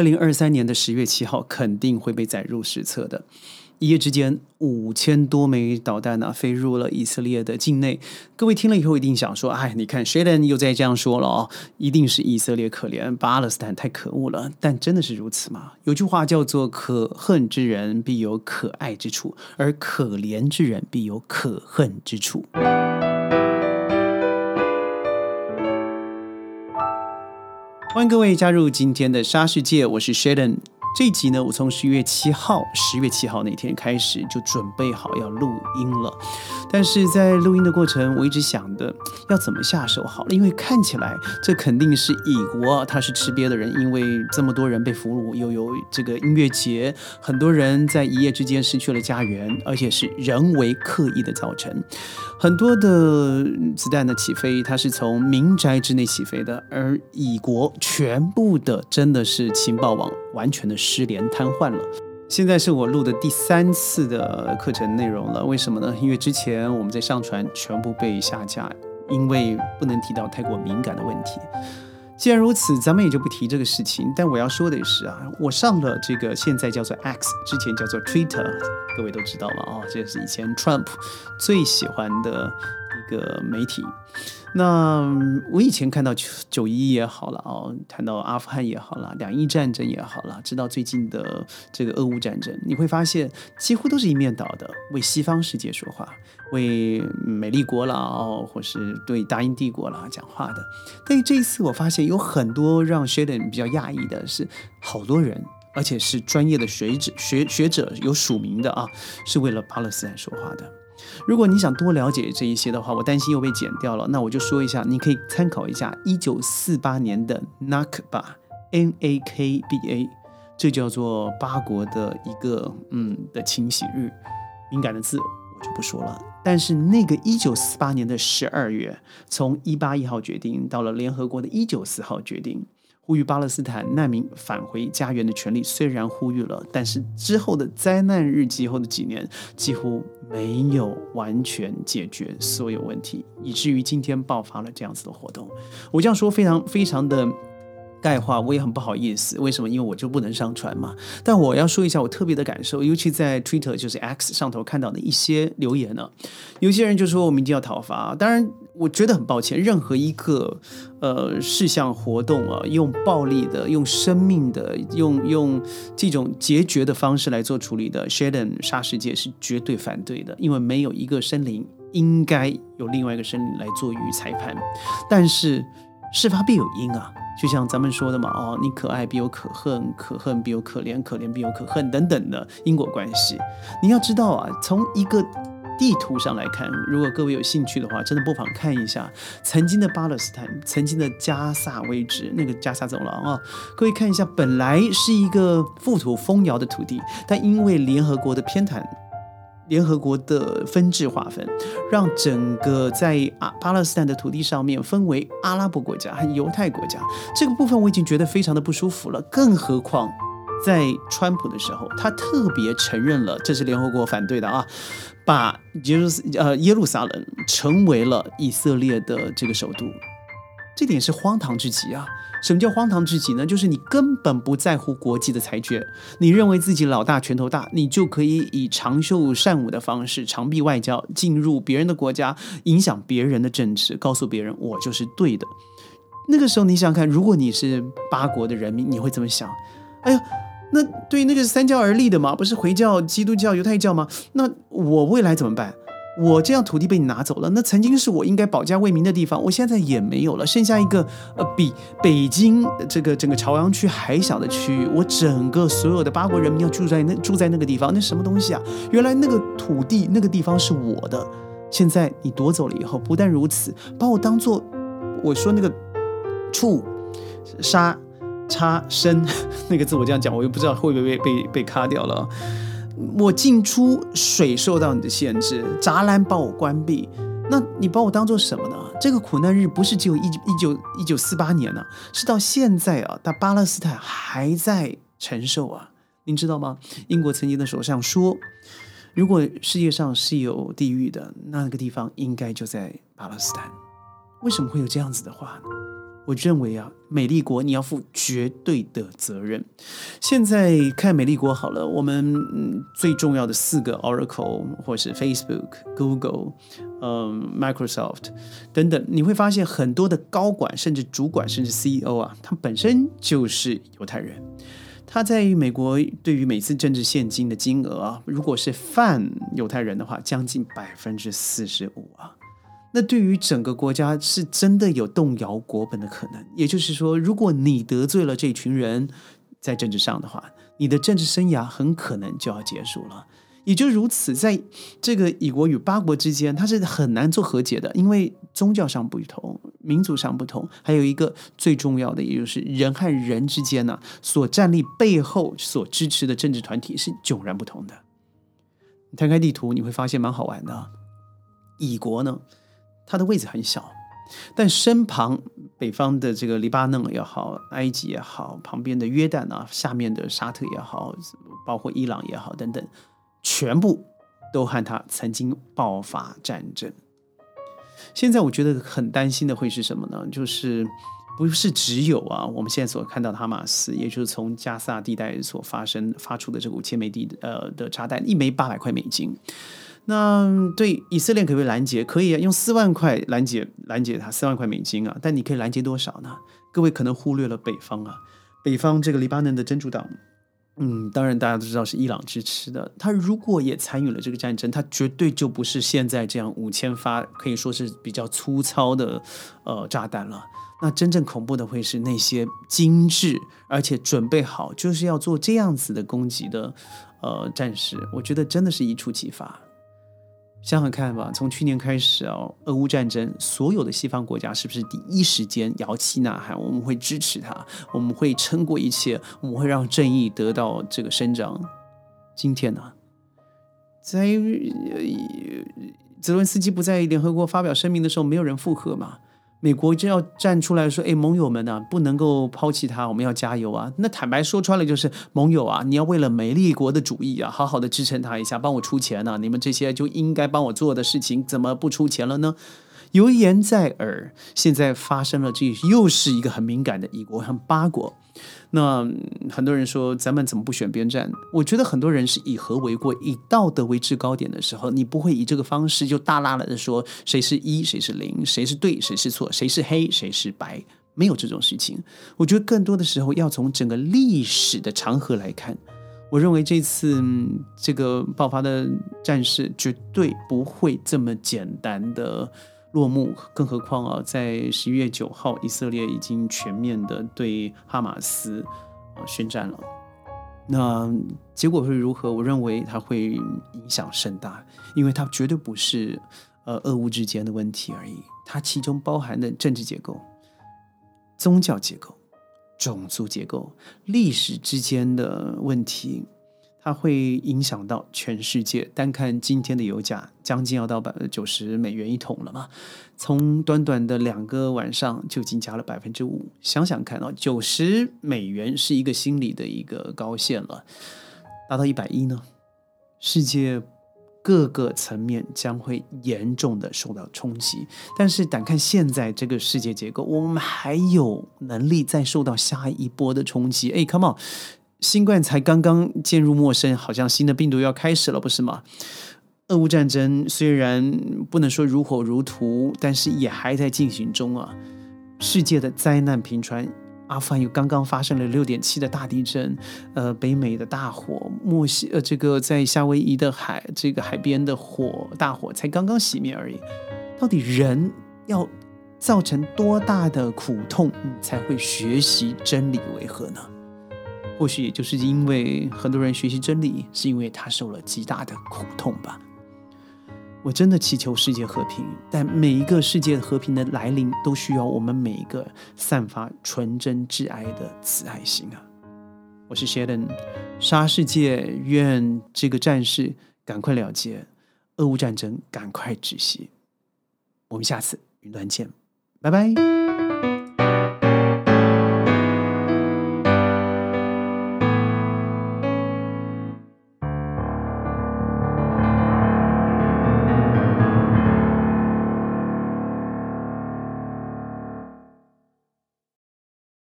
二零二三年的十月七号肯定会被载入史册的。一夜之间，五千多枚导弹呢飞入了以色列的境内。各位听了以后一定想说：“哎，你看 s h a d e n 又在这样说了哦，一定是以色列可怜，巴勒斯坦太可恶了。”但真的是如此吗？有句话叫做“可恨之人必有可爱之处，而可怜之人必有可恨之处。”欢迎各位加入今天的沙世界，我是 Sheldon 这一集呢，我从十一月七号，十月七号那天开始就准备好要录音了。但是在录音的过程，我一直想的要怎么下手好，因为看起来这肯定是乙国他是吃瘪的人，因为这么多人被俘虏，又有这个音乐节，很多人在一夜之间失去了家园，而且是人为刻意的造成。很多的子弹的起飞，它是从民宅之内起飞的，而乙国全部的真的是情报网完全的。失联瘫痪了。现在是我录的第三次的课程内容了。为什么呢？因为之前我们在上传全部被下架，因为不能提到太过敏感的问题。既然如此，咱们也就不提这个事情。但我要说的是啊，我上了这个现在叫做 X，之前叫做 Twitter，各位都知道了啊，这是以前 Trump 最喜欢的个媒体。那我以前看到九九一也好了哦，谈到阿富汗也好了，两伊战争也好了，直到最近的这个俄乌战争，你会发现几乎都是一面倒的，为西方世界说话，为美丽国啦，或是对大英帝国啦讲话的。但是这一次我发现有很多让 Sheldon 比较讶异的是，好多人，而且是专业的学者、学学者有署名的啊，是为了巴勒斯坦说话的。如果你想多了解这一些的话，我担心又被剪掉了。那我就说一下，你可以参考一下一九四八年的 Nakba，N A K B A，这叫做八国的一个嗯的清洗日。敏感的字我就不说了。但是那个一九四八年的十二月，从一八一号决定到了联合国的一九四号决定。呼吁巴勒斯坦难民返回家园的权利虽然呼吁了，但是之后的灾难日记后的几年几乎没有完全解决所有问题，以至于今天爆发了这样子的活动。我这样说非常非常的。概化我也很不好意思，为什么？因为我就不能上传嘛。但我要说一下我特别的感受，尤其在 Twitter 就是 X 上头看到的一些留言呢。有些人就说我们一定要讨伐，当然我觉得很抱歉，任何一个呃事项活动啊，用暴力的、用生命的、用用这种决绝的方式来做处理的，Sheldon 杀世界是绝对反对的，因为没有一个生灵应该有另外一个生灵来做于裁判。但是事发必有因啊。就像咱们说的嘛，哦，你可爱必有可恨，可恨必有可怜，可怜必有可恨等等的因果关系。你要知道啊，从一个地图上来看，如果各位有兴趣的话，真的不妨看一下曾经的巴勒斯坦，曾经的加萨位置，那个加萨走廊啊。各位看一下，本来是一个富土丰饶的土地，但因为联合国的偏袒。联合国的分治划分，让整个在阿巴勒斯坦的土地上面分为阿拉伯国家和犹太国家，这个部分我已经觉得非常的不舒服了。更何况在川普的时候，他特别承认了这是联合国反对的啊，把耶路呃耶路撒冷成为了以色列的这个首都。这点是荒唐之极啊！什么叫荒唐至极呢？就是你根本不在乎国际的裁决，你认为自己老大拳头大，你就可以以长袖善舞的方式长臂外交进入别人的国家，影响别人的政治，告诉别人我就是对的。那个时候你想想看，如果你是八国的人民，你会怎么想？哎呀，那对那个三教而立的嘛，不是回教、基督教、犹太教吗？那我未来怎么办？我这样土地被你拿走了，那曾经是我应该保家卫民的地方，我现在也没有了，剩下一个呃比北京这个整个朝阳区还小的区域，我整个所有的八国人民要住在那住在那个地方，那什么东西啊？原来那个土地那个地方是我的，现在你夺走了以后，不但如此，把我当做我说那个畜杀叉生 那个字，我这样讲，我又不知道会不会被被被卡掉了。我进出水受到你的限制，栅栏把我关闭，那你把我当做什么呢？这个苦难日不是只有一一九一九四八年呢，是到现在啊，但巴勒斯坦还在承受啊，您知道吗？英国曾经的首相说，如果世界上是有地狱的，那个地方应该就在巴勒斯坦。为什么会有这样子的话呢？我认为啊，美丽国你要负绝对的责任。现在看美丽国好了，我们最重要的四个 Oracle 或是 Facebook、Google、嗯 Microsoft 等等，你会发现很多的高管、甚至主管、甚至 CEO 啊，他本身就是犹太人。他在美国对于每次政治现金的金额啊，如果是泛犹太人的话，将近百分之四十五啊。那对于整个国家是真的有动摇国本的可能。也就是说，如果你得罪了这群人，在政治上的话，你的政治生涯很可能就要结束了。也就如此，在这个以国与八国之间，它是很难做和解的，因为宗教上不同，民族上不同，还有一个最重要的，也就是人和人之间呢，所站立背后所支持的政治团体是迥然不同的。摊开地图，你会发现蛮好玩的。以国呢？它的位置很小，但身旁北方的这个黎巴嫩也好，埃及也好，旁边的约旦啊，下面的沙特也好，包括伊朗也好等等，全部都和他曾经爆发战争。现在我觉得很担心的会是什么呢？就是不是只有啊，我们现在所看到的哈马斯，也就是从加萨地带所发生发出的这五千枚地呃的炸弹，一枚八百块美金。那对以色列可不可以拦截？可以啊，用四万块拦截拦截他，四万块美金啊。但你可以拦截多少呢？各位可能忽略了北方啊，北方这个黎巴嫩的真主党，嗯，当然大家都知道是伊朗支持的。他如果也参与了这个战争，他绝对就不是现在这样五千发，可以说是比较粗糙的呃炸弹了。那真正恐怖的会是那些精致而且准备好就是要做这样子的攻击的呃战士。我觉得真的是一触即发。想想看吧，从去年开始啊，俄乌战争，所有的西方国家是不是第一时间摇旗呐喊？我们会支持他，我们会撑过一切，我们会让正义得到这个伸张。今天呢，在呃泽伦斯基不在联合国发表声明的时候，没有人附和嘛？美国就要站出来说：“哎，盟友们呐，不能够抛弃他，我们要加油啊！”那坦白说穿了，就是盟友啊，你要为了美丽国的主义啊，好好的支撑他一下，帮我出钱呢。你们这些就应该帮我做的事情，怎么不出钱了呢？有言在耳，现在发生了，这又是一个很敏感的一国和八国。那很多人说，咱们怎么不选边站？我觉得很多人是以和为贵，以道德为制高点的时候，你不会以这个方式就大拉了的说谁是一，谁是零，谁是对，谁是错，谁是黑，谁是白，没有这种事情。我觉得更多的时候要从整个历史的长河来看。我认为这次这个爆发的战事绝对不会这么简单的。落幕，更何况啊，在十一月九号，以色列已经全面的对哈马斯呃宣战了。那结果会如何？我认为它会影响甚大，因为它绝对不是呃俄乌之间的问题而已，它其中包含的政治结构、宗教结构、种族结构、历史之间的问题。它会影响到全世界。单看今天的油价，将近要到百分之九十美元一桶了嘛？从短短的两个晚上就已经加了百分之五。想想看哦，九十美元是一个心理的一个高线了，达到一百一呢，世界各个层面将会严重的受到冲击。但是，单看现在这个世界结构，我们还有能力再受到下一波的冲击。哎，Come on！新冠才刚刚渐入陌生，好像新的病毒要开始了，不是吗？俄乌战争虽然不能说如火如荼，但是也还在进行中啊。世界的灾难频传，阿富汗又刚刚发生了六点七的大地震，呃，北美的大火，墨西呃这个在夏威夷的海这个海边的火大火才刚刚熄灭而已。到底人要造成多大的苦痛，才会学习真理为何呢？或许也就是因为很多人学习真理，是因为他受了极大的苦痛吧。我真的祈求世界和平，但每一个世界和平的来临，都需要我们每一个散发纯真挚爱的慈爱心啊！我是 Sheldon，杀世界，愿这个战事赶快了结，俄乌战争赶快止息。我们下次云端见，拜拜。